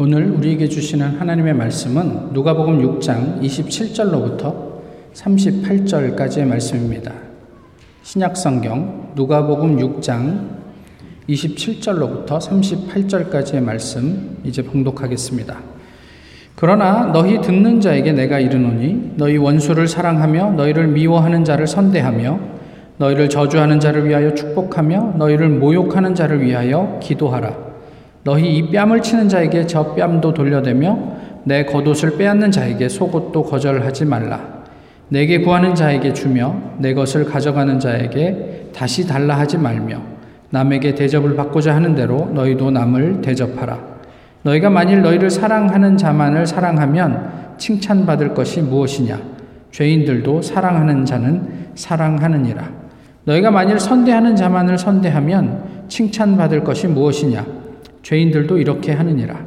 오늘 우리에게 주시는 하나님의 말씀은 누가복음 6장 27절로부터 38절까지의 말씀입니다. 신약 성경 누가복음 6장 27절로부터 38절까지의 말씀 이제 봉독하겠습니다. 그러나 너희 듣는 자에게 내가 이르노니 너희 원수를 사랑하며 너희를 미워하는 자를 선대하며 너희를 저주하는 자를 위하여 축복하며 너희를 모욕하는 자를 위하여 기도하라. 너희 이 뺨을 치는 자에게 저 뺨도 돌려대며 내 겉옷을 빼앗는 자에게 속옷도 거절하지 말라. 내게 구하는 자에게 주며 내 것을 가져가는 자에게 다시 달라 하지 말며 남에게 대접을 받고자 하는 대로 너희도 남을 대접하라. 너희가 만일 너희를 사랑하는 자만을 사랑하면 칭찬받을 것이 무엇이냐? 죄인들도 사랑하는 자는 사랑하느니라. 너희가 만일 선대하는 자만을 선대하면 칭찬받을 것이 무엇이냐? 죄인들도 이렇게 하느니라.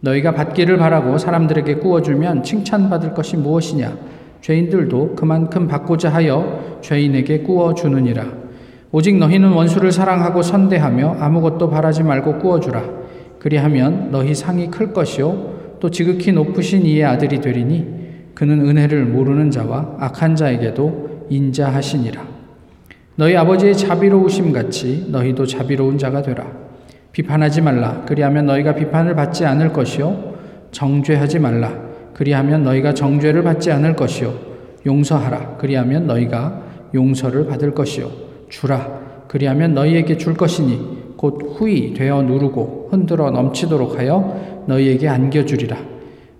너희가 받기를 바라고 사람들에게 구워주면 칭찬받을 것이 무엇이냐? 죄인들도 그만큼 받고자 하여 죄인에게 구워주느니라. 오직 너희는 원수를 사랑하고 선대하며 아무것도 바라지 말고 구워주라. 그리하면 너희 상이 클 것이요. 또 지극히 높으신 이의 아들이 되리니 그는 은혜를 모르는 자와 악한 자에게도 인자하시니라. 너희 아버지의 자비로우심 같이 너희도 자비로운 자가 되라. 비판하지 말라. 그리하면 너희가 비판을 받지 않을 것이요. 정죄하지 말라. 그리하면 너희가 정죄를 받지 않을 것이요. 용서하라. 그리하면 너희가 용서를 받을 것이요. 주라. 그리하면 너희에게 줄 것이니 곧 후이 되어 누르고 흔들어 넘치도록 하여 너희에게 안겨주리라.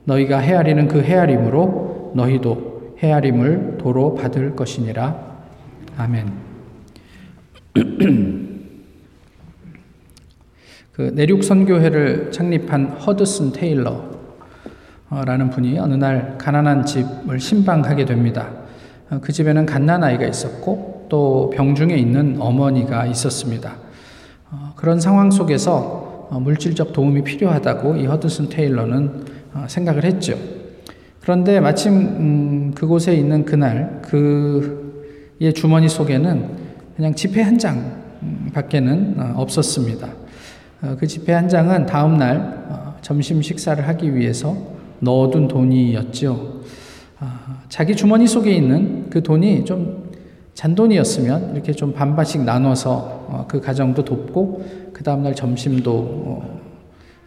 너희가 헤아리는 그 헤아림으로 너희도 헤아림을 도로 받을 것이니라. 아멘. 그 내륙 선교회를 창립한 허드슨 테일러라는 분이 어느 날 가난한 집을 신방하게 됩니다. 어, 그 집에는 갓난 아이가 있었고 또 병중에 있는 어머니가 있었습니다. 어, 그런 상황 속에서 어, 물질적 도움이 필요하다고 이 허드슨 테일러는 생각을 했죠. 그런데 마침 음, 그곳에 있는 그날 그의 주머니 속에는 그냥 지폐 한장 음, 밖에는 없었습니다. 어, 그 지폐 한 장은 다음 날 어, 점심 식사를 하기 위해서 넣어둔 돈이었죠. 아, 자기 주머니 속에 있는 그 돈이 좀 잔돈이었으면 이렇게 좀 반반씩 나눠서 어, 그 가정도 돕고 그 다음 날 점심도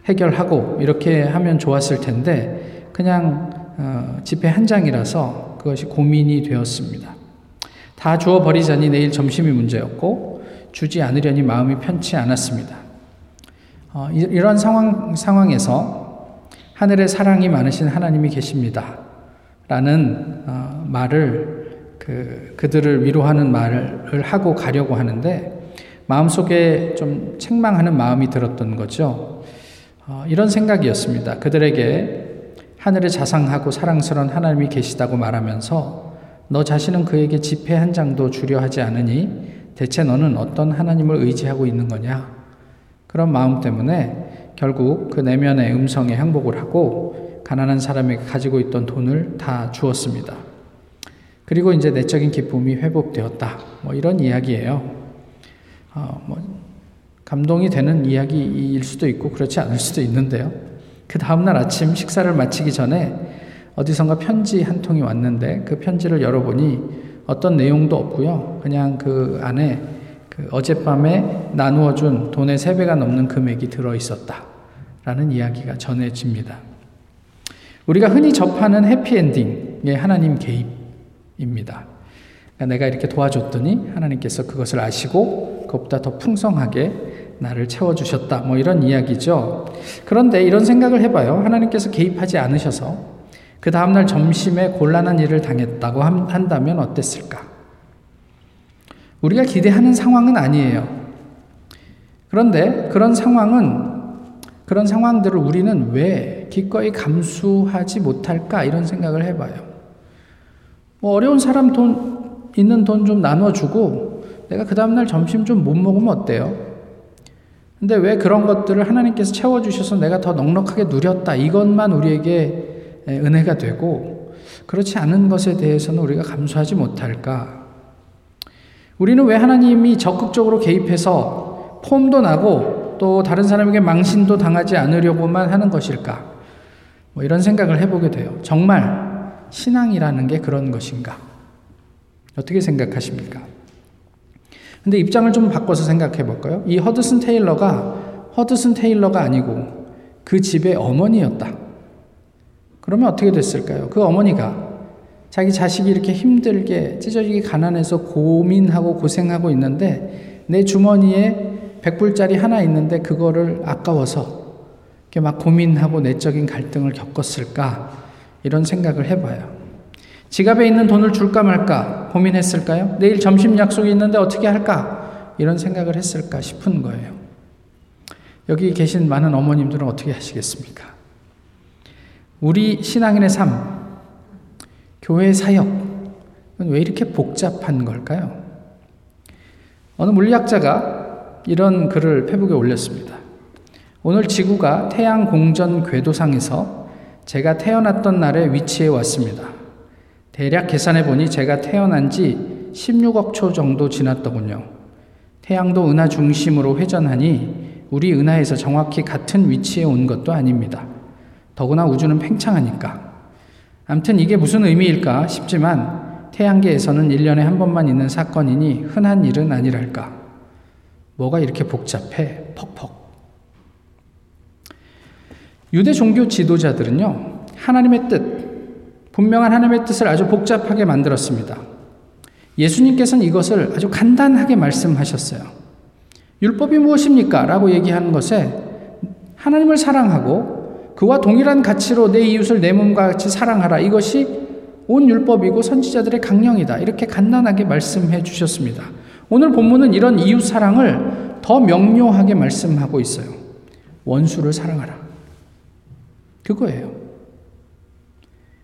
해결하고 이렇게 하면 좋았을 텐데 그냥 지폐 한 장이라서 그것이 고민이 되었습니다. 다 주어 버리자니 내일 점심이 문제였고 주지 않으려니 마음이 편치 않았습니다. 어, 이런 상황, 상황에서 하늘에 사랑이 많으신 하나님이 계십니다. 라는 어, 말을 그, 그들을 위로하는 말을 하고 가려고 하는데 마음속에 좀 책망하는 마음이 들었던 거죠. 어, 이런 생각이었습니다. 그들에게 하늘에 자상하고 사랑스러운 하나님이 계시다고 말하면서 너 자신은 그에게 지폐 한 장도 주려 하지 않으니 대체 너는 어떤 하나님을 의지하고 있는 거냐? 그런 마음 때문에 결국 그 내면의 음성에 항복을 하고 가난한 사람에게 가지고 있던 돈을 다 주었습니다. 그리고 이제 내적인 기쁨이 회복되었다. 뭐 이런 이야기예요. 어, 뭐 감동이 되는 이야기일 수도 있고 그렇지 않을 수도 있는데요. 그 다음날 아침 식사를 마치기 전에 어디선가 편지 한 통이 왔는데 그 편지를 열어보니 어떤 내용도 없고요. 그냥 그 안에 그 어젯밤에 나누어 준 돈의 세 배가 넘는 금액이 들어 있었다. 라는 이야기가 전해집니다. 우리가 흔히 접하는 해피엔딩의 하나님 개입입니다. 그러니까 내가 이렇게 도와줬더니 하나님께서 그것을 아시고 그것보다 더 풍성하게 나를 채워주셨다. 뭐 이런 이야기죠. 그런데 이런 생각을 해봐요. 하나님께서 개입하지 않으셔서 그 다음날 점심에 곤란한 일을 당했다고 한다면 어땠을까? 우리가 기대하는 상황은 아니에요. 그런데 그런 상황은 그런 상황들을 우리는 왜 기꺼이 감수하지 못할까 이런 생각을 해봐요. 뭐 어려운 사람 돈 있는 돈 좀 나눠주고 내가 그 다음날 점심 좀 못 먹으면 어때요? 근데 왜 그런 것들을 하나님께서 채워주셔서 내가 더 넉넉하게 누렸다 이것만 우리에게 은혜가 되고 그렇지 않은 것에 대해서는 우리가 감수하지 못할까? 우리는 왜 하나님이 적극적으로 개입해서 폼도 나고 또 다른 사람에게 망신도 당하지 않으려고만 하는 것일까? 뭐 이런 생각을 해보게 돼요. 정말 신앙이라는 게 그런 것인가? 어떻게 생각하십니까? 근데 입장을 좀 바꿔서 생각해 볼까요? 이 허드슨 테일러가 허드슨 테일러가 아니고 그 집의 어머니였다. 그러면 어떻게 됐을까요? 그 어머니가 자기 자식이 이렇게 힘들게 찢어지게 가난해서 고민하고 고생하고 있는데 내 주머니에 백불짜리 하나 있는데 그거를 아까워서 이렇게 막 고민하고 내적인 갈등을 겪었을까 이런 생각을 해봐요. 지갑에 있는 돈을 줄까 말까 고민했을까요? 내일 점심 약속이 있는데 어떻게 할까 이런 생각을 했을까 싶은 거예요. 여기 계신 많은 어머님들은 어떻게 하시겠습니까? 우리 신앙인의 삶, 교회 사역, 왜 이렇게 복잡한 걸까요? 어느 물리학자가 이런 글을 페북에 올렸습니다. 오늘 지구가 태양 공전 궤도상에서 제가 태어났던 날에 위치해 왔습니다. 대략 계산해 보니 제가 태어난 지 16억 초 정도 지났더군요. 태양도 은하 중심으로 회전하니 우리 은하에서 정확히 같은 위치에 온 것도 아닙니다. 더구나 우주는 팽창하니까. 암튼 이게 무슨 의미일까 싶지만 태양계에서는 1년에 한 번만 있는 사건이니 흔한 일은 아니랄까. 뭐가 이렇게 복잡해? 퍽퍽. 유대 종교 지도자들은요, 하나님의 뜻, 분명한 하나님의 뜻을 아주 복잡하게 만들었습니다. 예수님께서는 이것을 아주 간단하게 말씀하셨어요. 율법이 무엇입니까? 라고 얘기하는 것에 하나님을 사랑하고 그와 동일한 가치로 내 이웃을 내 몸과 같이 사랑하라. 이것이 온 율법이고 선지자들의 강령이다. 이렇게 간단하게 말씀해 주셨습니다. 오늘 본문은 이런 이웃 사랑을 더 명료하게 말씀하고 있어요. 원수를 사랑하라. 그거예요.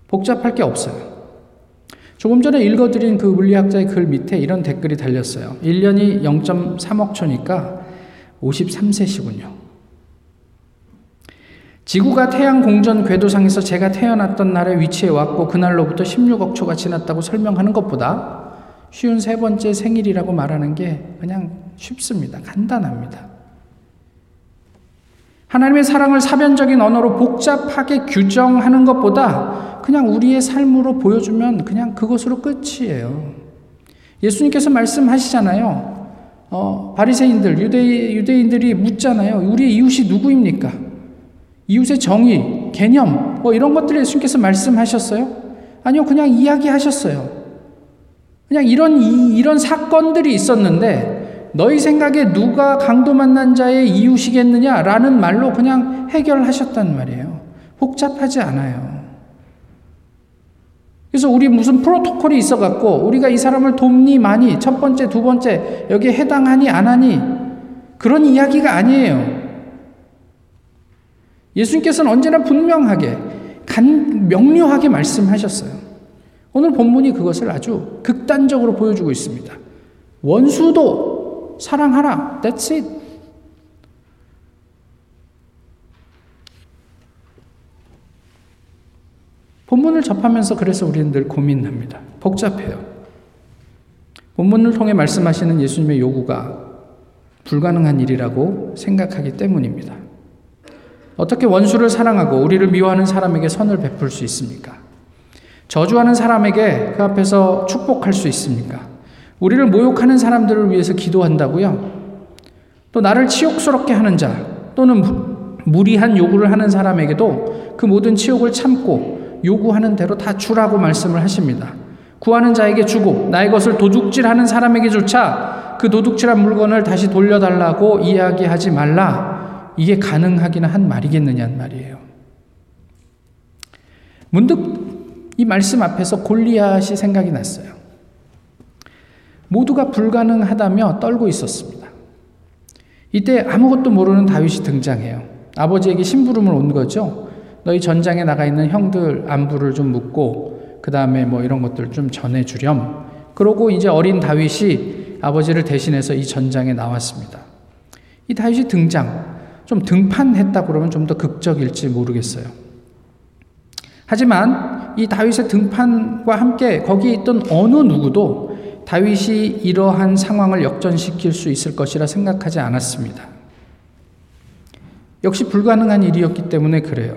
복잡할 게 없어요. 조금 전에 읽어드린 그 물리학자의 글 밑에 이런 댓글이 달렸어요. 1년이 0.3억 초니까 53세시군요. 지구가 태양 공전 궤도상에서 제가 태어났던 날에 위치해 왔고 그날로부터 16억 초가 지났다고 설명하는 것보다 쉬운 세 번째 생일이라고 말하는 게 그냥 쉽습니다. 간단합니다. 하나님의 사랑을 사변적인 언어로 복잡하게 규정하는 것보다 그냥 우리의 삶으로 보여주면 그냥 그것으로 끝이에요. 예수님께서 말씀하시잖아요. 어, 바리새인들, 유대, 유대인들이 묻잖아요. 우리의 이웃이 누구입니까? 이웃의 정의, 개념, 뭐 이런 것들을 예수님께서 말씀하셨어요? 아니요, 그냥 이야기하셨어요. 그냥 이런, 이 런 사건들이 있었는데, 너희 생각에 누가 강도 만난 자의 이웃이겠느냐 라는 말로 그냥 해결하셨단 말이에요. 복잡하지 않아요. 그래서 우리 무슨 프로토콜이 있어갖고, 우리가 이 사람을 돕니, 많이, 첫 번째, 두 번째, 여기에 해당하니, 안 하니, 그런 이야기가 아니에요. 예수님께서는 언제나 분명하게, 간, 명료하게 말씀하셨어요. 오늘 본문이 그것을 아주 극단적으로 보여주고 있습니다. 원수도 사랑하라. That's it. 본문을 접하면서 그래서 우리는 늘 고민합니다. 복잡해요. 본문을 통해 말씀하시는 예수님의 요구가 불가능한 일이라고 생각하기 때문입니다. 어떻게 원수를 사랑하고 우리를 미워하는 사람에게 선을 베풀 수 있습니까? 저주하는 사람에게 그 앞에서 축복할 수 있습니까? 우리를 모욕하는 사람들을 위해서 기도한다고요? 또 나를 치욕스럽게 하는 자 또는 무리한 요구를 하는 사람에게도 그 모든 치욕을 참고 요구하는 대로 다 주라고 말씀을 하십니다. 구하는 자에게 주고 나의 것을 도둑질하는 사람에게조차 그 도둑질한 물건을 다시 돌려달라고 이야기하지 말라. 이게 가능하기는 한 말이겠느냐는 말이에요. 문득 이 말씀 앞에서 골리앗이 생각이 났어요. 모두가 불가능하다며 떨고 있었습니다. 이때 아무것도 모르는 다윗이 등장해요. 아버지에게 심부름을 온 거죠. 너희 전장에 나가 있는 형들 안부를 좀 묻고 그 다음에 뭐 이런 것들 좀 전해주렴. 그러고 이제 어린 다윗이 아버지를 대신해서 이 전장에 나왔습니다. 이 다윗이 등장. 좀 등판했다 그러면 좀 더 극적일지 모르겠어요. 하지만 이 다윗의 등판과 함께 거기에 있던 어느 누구도 다윗이 이러한 상황을 역전시킬 수 있을 것이라 생각하지 않았습니다. 역시 불가능한 일이었기 때문에 그래요.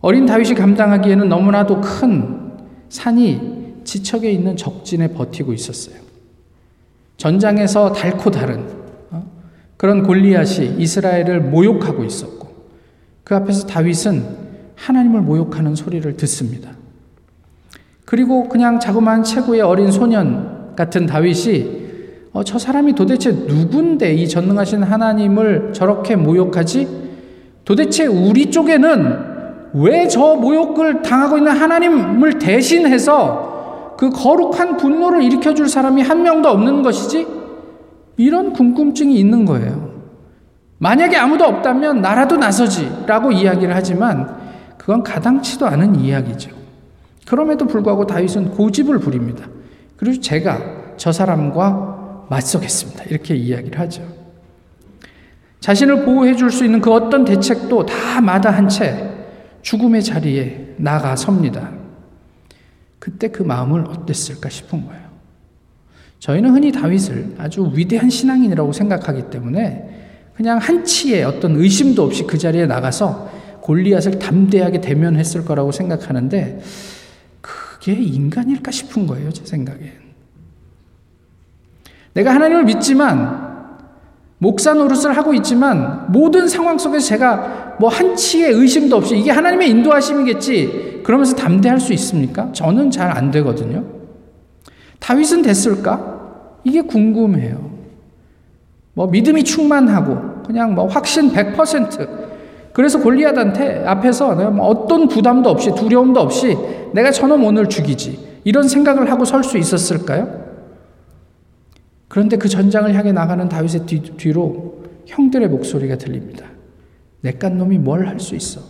어린 다윗이 감당하기에는 너무나도 큰 산이 지척에 있는 적진에 버티고 있었어요. 전장에서 달코 다른 어? 그런 골리앗이 이스라엘을 모욕하고 있었고 그 앞에서 다윗은 하나님을 모욕하는 소리를 듣습니다. 그리고 그냥 자그마한 체구의 어린 소년 같은 다윗이 어, 저 사람이 도대체 누군데 이 전능하신 하나님을 저렇게 모욕하지? 도대체 우리 쪽에는 왜 저 모욕을 당하고 있는 하나님을 대신해서 그 거룩한 분노를 일으켜줄 사람이 한 명도 없는 것이지? 이런 궁금증이 있는 거예요. 만약에 아무도 없다면 나라도 나서지 라고 이야기를 하지만 그건 가당치도 않은 이야기죠. 그럼에도 불구하고 다윗은 고집을 부립니다. 그리고 제가 저 사람과 맞서겠습니다. 이렇게 이야기를 하죠. 자신을 보호해 줄 수 있는 그 어떤 대책도 다 마다한 채 죽음의 자리에 나가 섭니다. 그때 그 마음을 어땠을까 싶은 거예요. 저희는 흔히 다윗을 아주 위대한 신앙인이라고 생각하기 때문에 그냥 한치의 어떤 의심도 없이 그 자리에 나가서 골리앗을 담대하게 대면했을 거라고 생각하는데 그게 인간일까 싶은 거예요, 제 생각엔. 내가 하나님을 믿지만 목사 노릇을 하고 있지만 모든 상황 속에서 제가 뭐 한치의 의심도 없이 이게 하나님의 인도하심이겠지 그러면서 담대할 수 있습니까? 저는 잘 안 되거든요. 다윗은 됐을까? 이게 궁금해요. 뭐 믿음이 충만하고 그냥 뭐 확신 100% 그래서 골리앗한테 앞에서 뭐 어떤 부담도 없이 두려움도 없이 내가 저놈 오늘 죽이지 이런 생각을 하고 설 수 있었을까요? 그런데 그 전장을 향해 나가는 다윗의 뒤, 뒤로 형들의 목소리가 들립니다. 내깟 놈이 뭘 할 수 있어?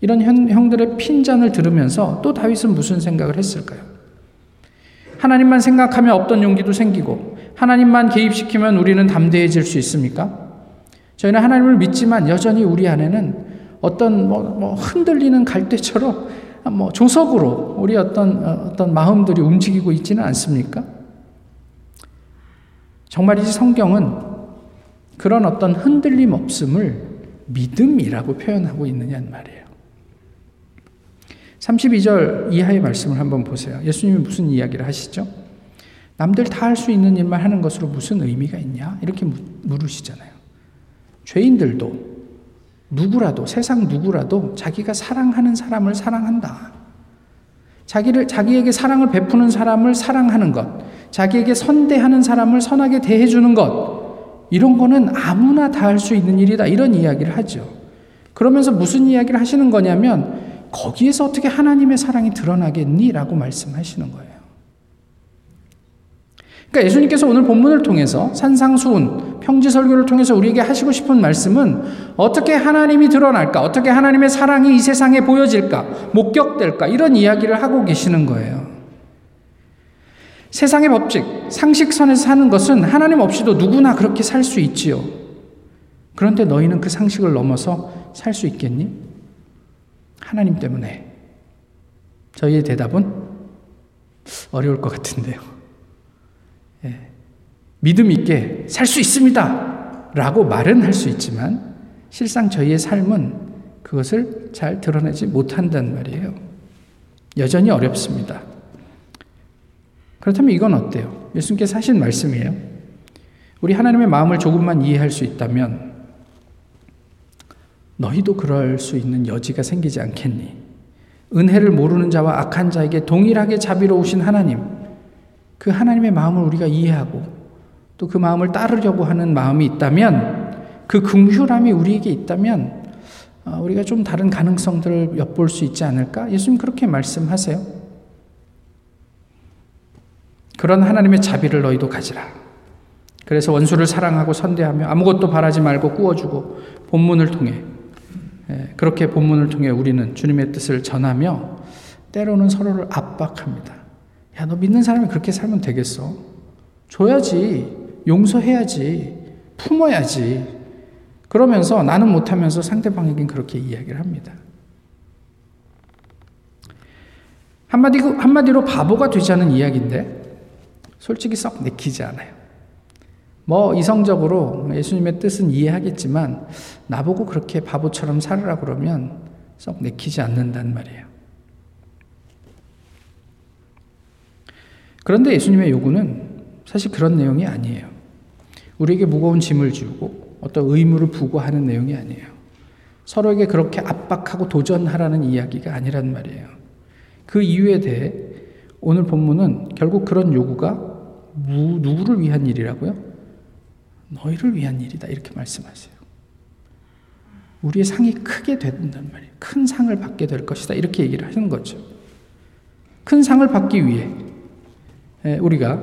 이런 형, 형들의 핀잔을 들으면서 또 다윗은 무슨 생각을 했을까요? 하나님만 생각하면 없던 용기도 생기고 하나님만 개입시키면 우리는 담대해질 수 있습니까? 저희는 하나님을 믿지만 여전히 우리 안에는 어떤 뭐, 뭐 흔들리는 갈대처럼 뭐 조석으로 우리 어떤 어, 어떤 마음들이 움직이고 있지는 않습니까? 정말이지 성경은 그런 어떤 흔들림 없음을 믿음이라고 표현하고 있느냐는 말이에요. 32절 이하의 말씀을 한번 보세요. 예수님이 무슨 이야기를 하시죠? 남들 다 할 수 있는 일만 하는 것으로 무슨 의미가 있냐? 이렇게 물으시잖아요. 죄인들도 누구라도 세상 누구라도 자기가 사랑하는 사람을 사랑한다. 자기를 자기에게 사랑을 베푸는 사람을 사랑하는 것, 자기에게 선대하는 사람을 선하게 대해 주는 것 이런 거는 아무나 다 할 수 있는 일이다. 이런 이야기를 하죠. 그러면서 무슨 이야기를 하시는 거냐면 거기에서 어떻게 하나님의 사랑이 드러나겠니 라고 말씀하시는 거예요. 그러니까 예수님께서 오늘 본문을 통해서 산상수훈, 평지설교를 통해서 우리에게 하시고 싶은 말씀은 어떻게 하나님이 드러날까? 어떻게 하나님의 사랑이 이 세상에 보여질까? 목격될까? 이런 이야기를 하고 계시는 거예요. 세상의 법칙, 상식선에서 사는 것은 하나님 없이도 누구나 그렇게 살 수 있지요. 그런데 너희는 그 상식을 넘어서 살 수 있겠니? 하나님 때문에. 저희의 대답은 어려울 것 같은데요. 예. 믿음 있게 살 수 있습니다. 라고 말은 할 수 있지만 실상 저희의 삶은 그것을 잘 드러내지 못한단 말이에요. 여전히 어렵습니다. 그렇다면 이건 어때요? 예수님께서 하신 말씀이에요. 우리 하나님의 마음을 조금만 이해할 수 있다면 너희도 그럴 수 있는 여지가 생기지 않겠니? 은혜를 모르는 자와 악한 자에게 동일하게 자비로우신 하나님, 그 하나님의 마음을 우리가 이해하고 또 그 마음을 따르려고 하는 마음이 있다면 그 긍휼함이 우리에게 있다면 어, 우리가 좀 다른 가능성들을 엿볼 수 있지 않을까? 예수님 그렇게 말씀하세요. 그런 하나님의 자비를 너희도 가지라. 그래서 원수를 사랑하고 선대하며 아무것도 바라지 말고 꾸어주고 본문을 통해 예, 그렇게 본문을 통해 우리는 주님의 뜻을 전하며 때로는 서로를 압박합니다. 야, 너 믿는 사람이 그렇게 살면 되겠어? 줘야지. 용서해야지. 품어야지. 그러면서 나는 못하면서 상대방에겐 그렇게 이야기를 합니다. 한마디, 한마디로 바보가 되자는 이야기인데, 솔직히 썩 내키지 않아요. 뭐 이성적으로 예수님의 뜻은 이해하겠지만 나보고 그렇게 바보처럼 살으라 그러면 썩 내키지 않는단 말이에요. 그런데 예수님의 요구는 사실 그런 내용이 아니에요. 우리에게 무거운 짐을 지우고 어떤 의무를 부과하는 내용이 아니에요. 서로에게 그렇게 압박하고 도전하라는 이야기가 아니란 말이에요. 그 이유에 대해 오늘 본문은 결국 그런 요구가 무, 누구를 위한 일이라고요? 너희를 위한 일이다. 이렇게 말씀하세요. 우리의 상이 크게 된단 말이에요. 큰 상을 받게 될 것이다. 이렇게 얘기를 하는 거죠. 큰 상을 받기 위해 우리가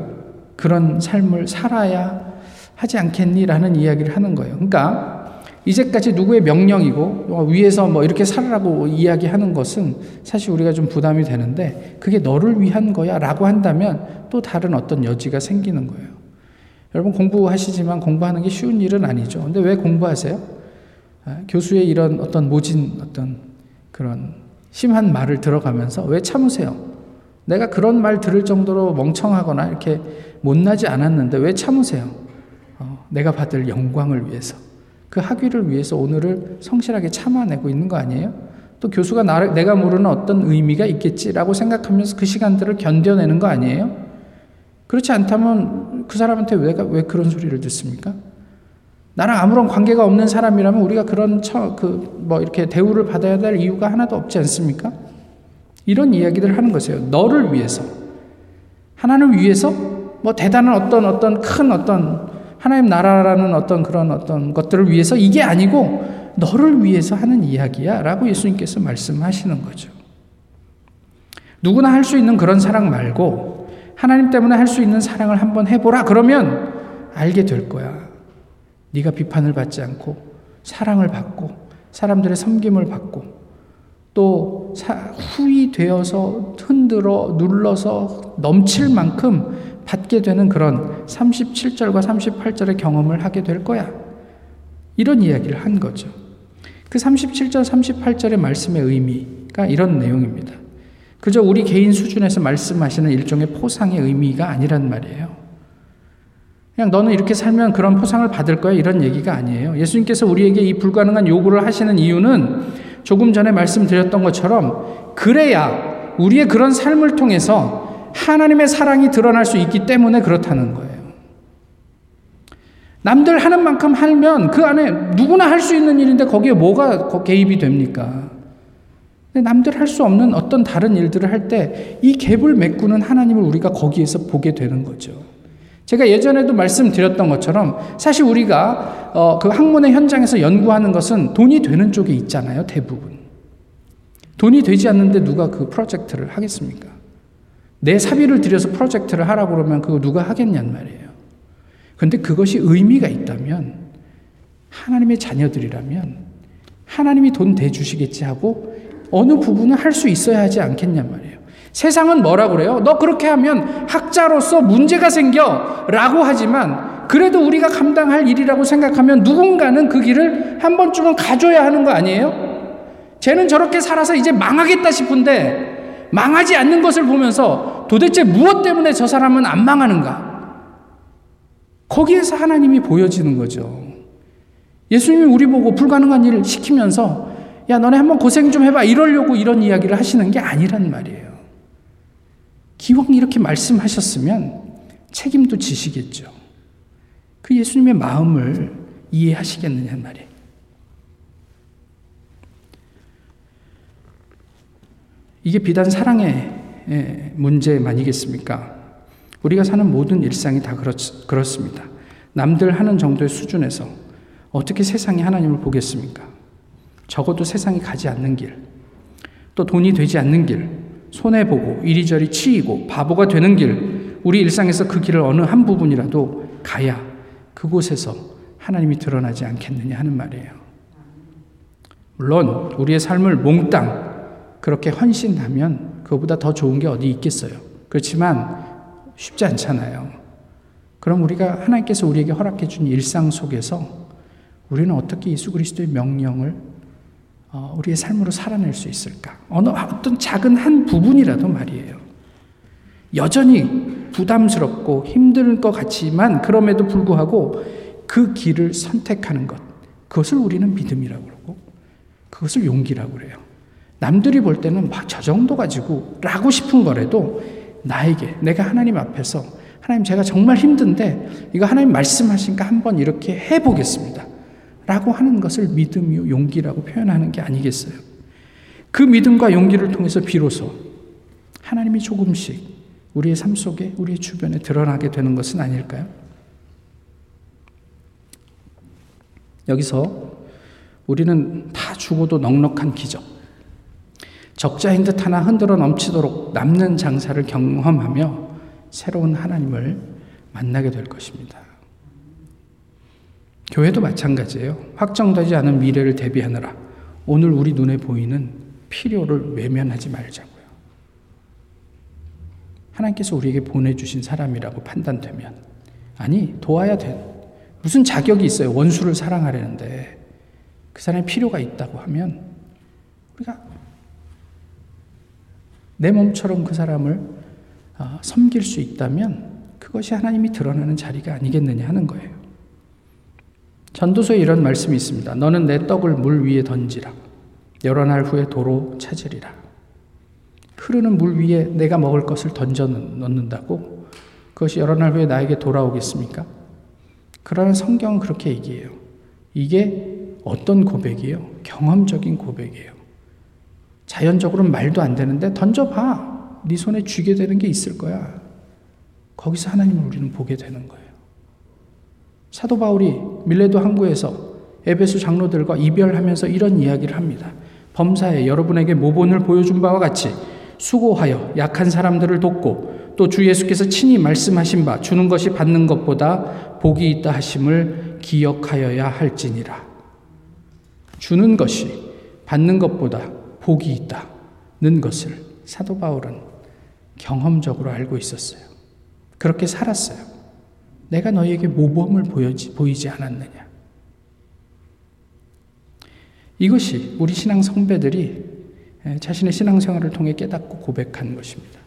그런 삶을 살아야 하지 않겠니라는 이야기를 하는 거예요. 그러니까 이제까지 누구의 명령이고 위에서 뭐 이렇게 살으라고 이야기하는 것은 사실 우리가 좀 부담이 되는데 그게 너를 위한 거야라고 한다면 또 다른 어떤 여지가 생기는 거예요. 여러분 공부하시지만 공부하는 게 쉬운 일은 아니죠. 근데 왜 공부하세요? 아, 교수의 이런 어떤 모진 어떤 그런 심한 말을 들어가면서 왜 참으세요? 내가 그런 말 들을 정도로 멍청하거나 이렇게 못나지 않았는데 왜 참으세요? 어, 내가 받을 영광을 위해서. 그 학위를 위해서 오늘을 성실하게 참아내고 있는 거 아니에요? 또 교수가 나, 내가 모르는 어떤 의미가 있겠지라고 생각하면서 그 시간들을 견뎌내는 거 아니에요? 그렇지 않다면 그 사람한테 왜, 왜 그런 소리를 듣습니까? 나랑 아무런 관계가 없는 사람이라면 우리가 그런 처, 그, 뭐 이렇게 대우를 받아야 될 이유가 하나도 없지 않습니까? 이런 이야기들을 하는 것이에요. 너를 위해서. 하나님을 위해서 뭐 대단한 어떤 어떤 큰 어떤 하나님 나라라는 어떤 그런 어떤 것들을 위해서 이게 아니고 너를 위해서 하는 이야기야 라고 예수님께서 말씀하시는 거죠. 누구나 할 수 있는 그런 사랑 말고 하나님 때문에 할 수 있는 사랑을 한번 해보라 그러면 알게 될 거야. 네가 비판을 받지 않고 사랑을 받고 사람들의 섬김을 받고 또 후이 되어서 흔들어 눌러서 넘칠 만큼 받게 되는 그런 37절과 38절의 경험을 하게 될 거야. 이런 이야기를 한 거죠. 그 37절, 38절의 말씀의 의미가 이런 내용입니다. 그저 우리 개인 수준에서 말씀하시는 일종의 포상의 의미가 아니란 말이에요. 그냥 너는 이렇게 살면 그런 포상을 받을 거야 이런 얘기가 아니에요. 예수님께서 우리에게 이 불가능한 요구를 하시는 이유는 조금 전에 말씀드렸던 것처럼 그래야 우리의 그런 삶을 통해서 하나님의 사랑이 드러날 수 있기 때문에 그렇다는 거예요. 남들 하는 만큼 하면 그 안에 누구나 할 수 있는 일인데 거기에 뭐가 개입이 됩니까? 남들 할 수 없는 어떤 다른 일들을 할 때 이 갭을 메꾸는 하나님을 우리가 거기에서 보게 되는 거죠. 제가 예전에도 말씀드렸던 것처럼 사실 우리가 어, 그 학문의 현장에서 연구하는 것은 돈이 되는 쪽에 있잖아요, 대부분. 돈이 되지 않는데 누가 그 프로젝트를 하겠습니까? 내 사비를 들여서 프로젝트를 하라고 그러면 그거 누가 하겠냔 말이에요. 근데 그것이 의미가 있다면 하나님의 자녀들이라면 하나님이 돈 대주시겠지 하고 어느 부분은 할 수 있어야 하지 않겠냔 말이에요. 세상은 뭐라 그래요? 너 그렇게 하면 학자로서 문제가 생겨 라고 하지만 그래도 우리가 감당할 일이라고 생각하면 누군가는 그 길을 한 번쯤은 가줘야 하는 거 아니에요? 쟤는 저렇게 살아서 이제 망하겠다 싶은데 망하지 않는 것을 보면서 도대체 무엇 때문에 저 사람은 안 망하는가? 거기에서 하나님이 보여지는 거죠. 예수님이 우리 보고 불가능한 일을 시키면서 야, 너네 한번 고생 좀 해봐. 이러려고 이런 이야기를 하시는 게 아니란 말이에요. 기왕 이렇게 말씀하셨으면 책임도 지시겠죠. 그 예수님의 마음을 이해하시겠느냐 말이에요. 이게 비단 사랑의 문제만이겠습니까? 우리가 사는 모든 일상이 다 그렇, 그렇습니다. 남들 하는 정도의 수준에서 어떻게 세상이 하나님을 보겠습니까? 적어도 세상이 가지 않는 길, 또 돈이 되지 않는 길, 손해보고 이리저리 치이고 바보가 되는 길, 우리 일상에서 그 길을 어느 한 부분이라도 가야 그곳에서 하나님이 드러나지 않겠느냐 하는 말이에요. 물론 우리의 삶을 몽땅 그렇게 헌신하면 그보다 더 좋은 게 어디 있겠어요. 그렇지만 쉽지 않잖아요. 그럼 우리가 하나님께서 우리에게 허락해 준 일상 속에서 우리는 어떻게 예수 그리스도의 명령을 어, 우리의 삶으로 살아낼 수 있을까? 어느 어떤 작은 한 부분이라도 말이에요. 여전히 부담스럽고 힘들 것 같지만 그럼에도 불구하고 그 길을 선택하는 것. 그것을 우리는 믿음이라고 그러고 그것을 용기라고 그래요. 남들이 볼 때는 막 저 정도 가지고 라고 싶은 거라도 나에게 내가 하나님 앞에서 하나님 제가 정말 힘든데 이거 하나님 말씀하신가 한번 이렇게 해보겠습니다. 라고 하는 것을 믿음이요 용기라고 표현하는 게 아니겠어요. 그 믿음과 용기를 통해서 비로소 하나님이 조금씩 우리의 삶 속에 우리의 주변에 드러나게 되는 것은 아닐까요? 여기서 우리는 다 죽어도 넉넉한 기적, 적자인 듯 하나 흔들어 넘치도록 남는 장사를 경험하며 새로운 하나님을 만나게 될 것입니다. 교회도 마찬가지예요. 확정되지 않은 미래를 대비하느라 오늘 우리 눈에 보이는 필요를 외면하지 말자고요. 하나님께서 우리에게 보내주신 사람이라고 판단되면 아니 도와야 돼. 무슨 자격이 있어요. 원수를 사랑하려는데 그 사람이 필요가 있다고 하면 우리가 내 몸처럼 그 사람을 어, 섬길 수 있다면 그것이 하나님이 드러나는 자리가 아니겠느냐 하는 거예요. 전도서에 이런 말씀이 있습니다. 너는 내 떡을 물 위에 던지라. 여러 날 후에 도로 찾으리라. 흐르는 물 위에 내가 먹을 것을 던져 넣는다고 그것이 여러 날 후에 나에게 돌아오겠습니까? 그러나 성경은 그렇게 얘기해요. 이게 어떤 고백이에요? 경험적인 고백이에요. 자연적으로는 말도 안 되는데 던져봐. 네 손에 쥐게 되는 게 있을 거야. 거기서 하나님을 우리는 보게 되는 거예요. 사도 바울이 밀레도 항구에서 에베소 장로들과 이별하면서 이런 이야기를 합니다. 범사에 여러분에게 모본을 보여준 바와 같이 수고하여 약한 사람들을 돕고 또 주 예수께서 친히 말씀하신 바 주는 것이 받는 것보다 복이 있다 하심을 기억하여야 할지니라. 주는 것이 받는 것보다 복이 있다는 것을 사도 바울은 경험적으로 알고 있었어요. 그렇게 살았어요. 내가 너희에게 모범을 보여지, 보이지 않았느냐. 이것이 우리 신앙 성배들이 자신의 신앙생활을 통해 깨닫고 고백한 것입니다.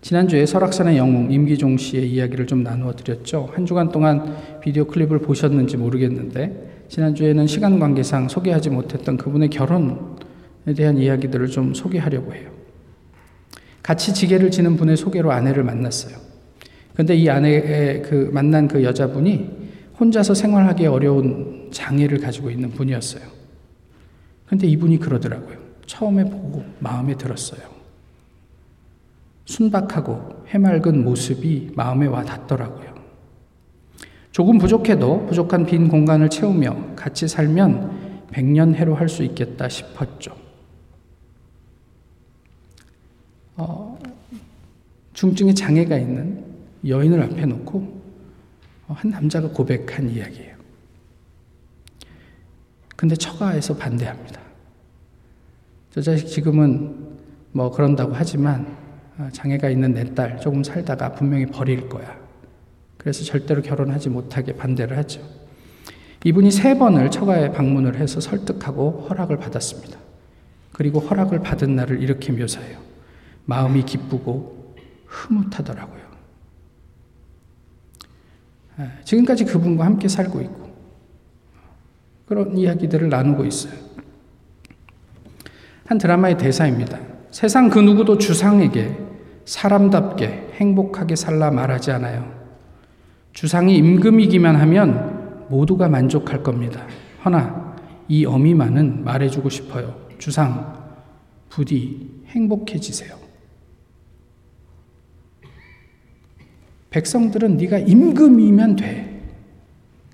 지난주에 설악산의 영웅 임기종 씨의 이야기를 좀 나누어 드렸죠. 한 주간 동안 비디오 클립을 보셨는지 모르겠는데 지난주에는 시간 관계상 소개하지 못했던 그분의 결혼에 대한 이야기들을 좀 소개하려고 해요. 같이 지게를 지는 분의 소개로 아내를 만났어요. 근데 이 아내의 그 만난 그 여자분이 혼자서 생활하기 어려운 장애를 가지고 있는 분이었어요. 근데 이분이 그러더라고요. 처음에 보고 마음에 들었어요. 순박하고 해맑은 모습이 마음에 와 닿더라고요. 조금 부족해도 부족한 빈 공간을 채우며 같이 살면 백년해로 할 수 있겠다 싶었죠. 어, 중증의 장애가 있는 여인을 앞에 놓고 한 남자가 고백한 이야기예요. 근데 처가에서 반대합니다. 저 자식 지금은 뭐 그런다고 하지만 어, 장애가 있는 내 딸 조금 살다가 분명히 버릴 거야. 그래서 절대로 결혼하지 못하게 반대를 하죠. 이분이 세 번을 처가에 방문을 해서 설득하고 허락을 받았습니다. 그리고 허락을 받은 날을 이렇게 묘사해요. 마음이 기쁘고 흐뭇하더라고요. 아, 지금까지 그분과 함께 살고 있고 그런 이야기들을 나누고 있어요. 한 드라마의 대사입니다. 세상 그 누구도 주상에게 사람답게 행복하게 살라 말하지 않아요. 주상이 임금이기만 하면 모두가 만족할 겁니다. 허나 이 어미만은 말해주고 싶어요. 주상, 부디 행복해지세요. 백성들은 네가 임금이면 돼.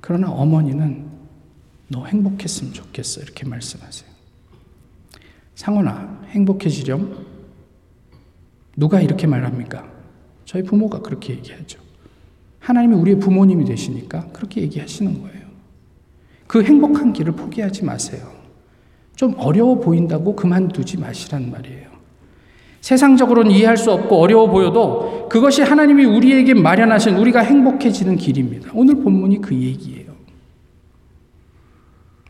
그러나 어머니는 너 행복했으면 좋겠어. 이렇게 말씀하세요. 상원아, 행복해지렴? 누가 이렇게 말합니까? 저희 부모가 그렇게 얘기하죠. 하나님이 우리의 부모님이 되시니까 그렇게 얘기하시는 거예요. 그 행복한 길을 포기하지 마세요. 좀 어려워 보인다고 그만두지 마시란 말이에요. 세상적으로는 이해할 수 없고 어려워 보여도 그것이 하나님이 우리에게 마련하신 우리가 행복해지는 길입니다. 오늘 본문이 그 얘기예요.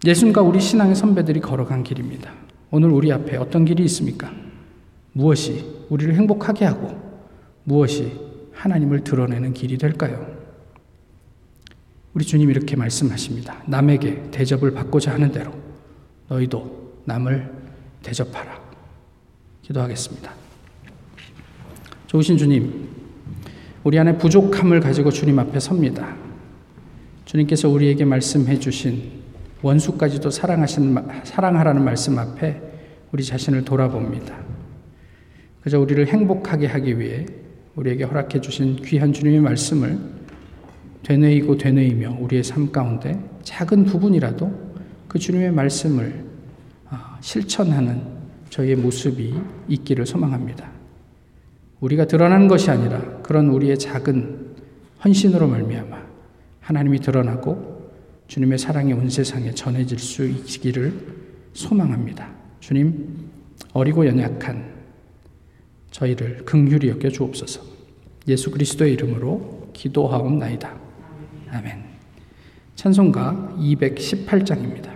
예수님과 우리 신앙의 선배들이 걸어간 길입니다. 오늘 우리 앞에 어떤 길이 있습니까? 무엇이 우리를 행복하게 하고 무엇이 하나님을 드러내는 길이 될까요? 우리 주님 이렇게 말씀하십니다. 남에게 대접을 받고자 하는 대로 너희도 남을 대접하라. 기도하겠습니다. 좋으신 주님, 우리 안에 부족함을 가지고 주님 앞에 섭니다. 주님께서 우리에게 말씀해 주신 원수까지도 사랑하신, 사랑하라는 말씀 앞에 우리 자신을 돌아봅니다. 그저 우리를 행복하게 하기 위해 우리에게 허락해 주신 귀한 주님의 말씀을 되뇌이고 되뇌이며 우리의 삶 가운데 작은 부분이라도 그 주님의 말씀을 아, 실천하는 저희의 모습이 있기를 소망합니다. 우리가 드러나는 것이 아니라 그런 우리의 작은 헌신으로 말미암아 하나님이 드러나고 주님의 사랑이 온 세상에 전해질 수 있기를 소망합니다. 주님 어리고 연약한 저희를 긍휼히 여겨 주옵소서. 예수 그리스도의 이름으로 기도하옵나이다. 아멘. 찬송가 218장입니다.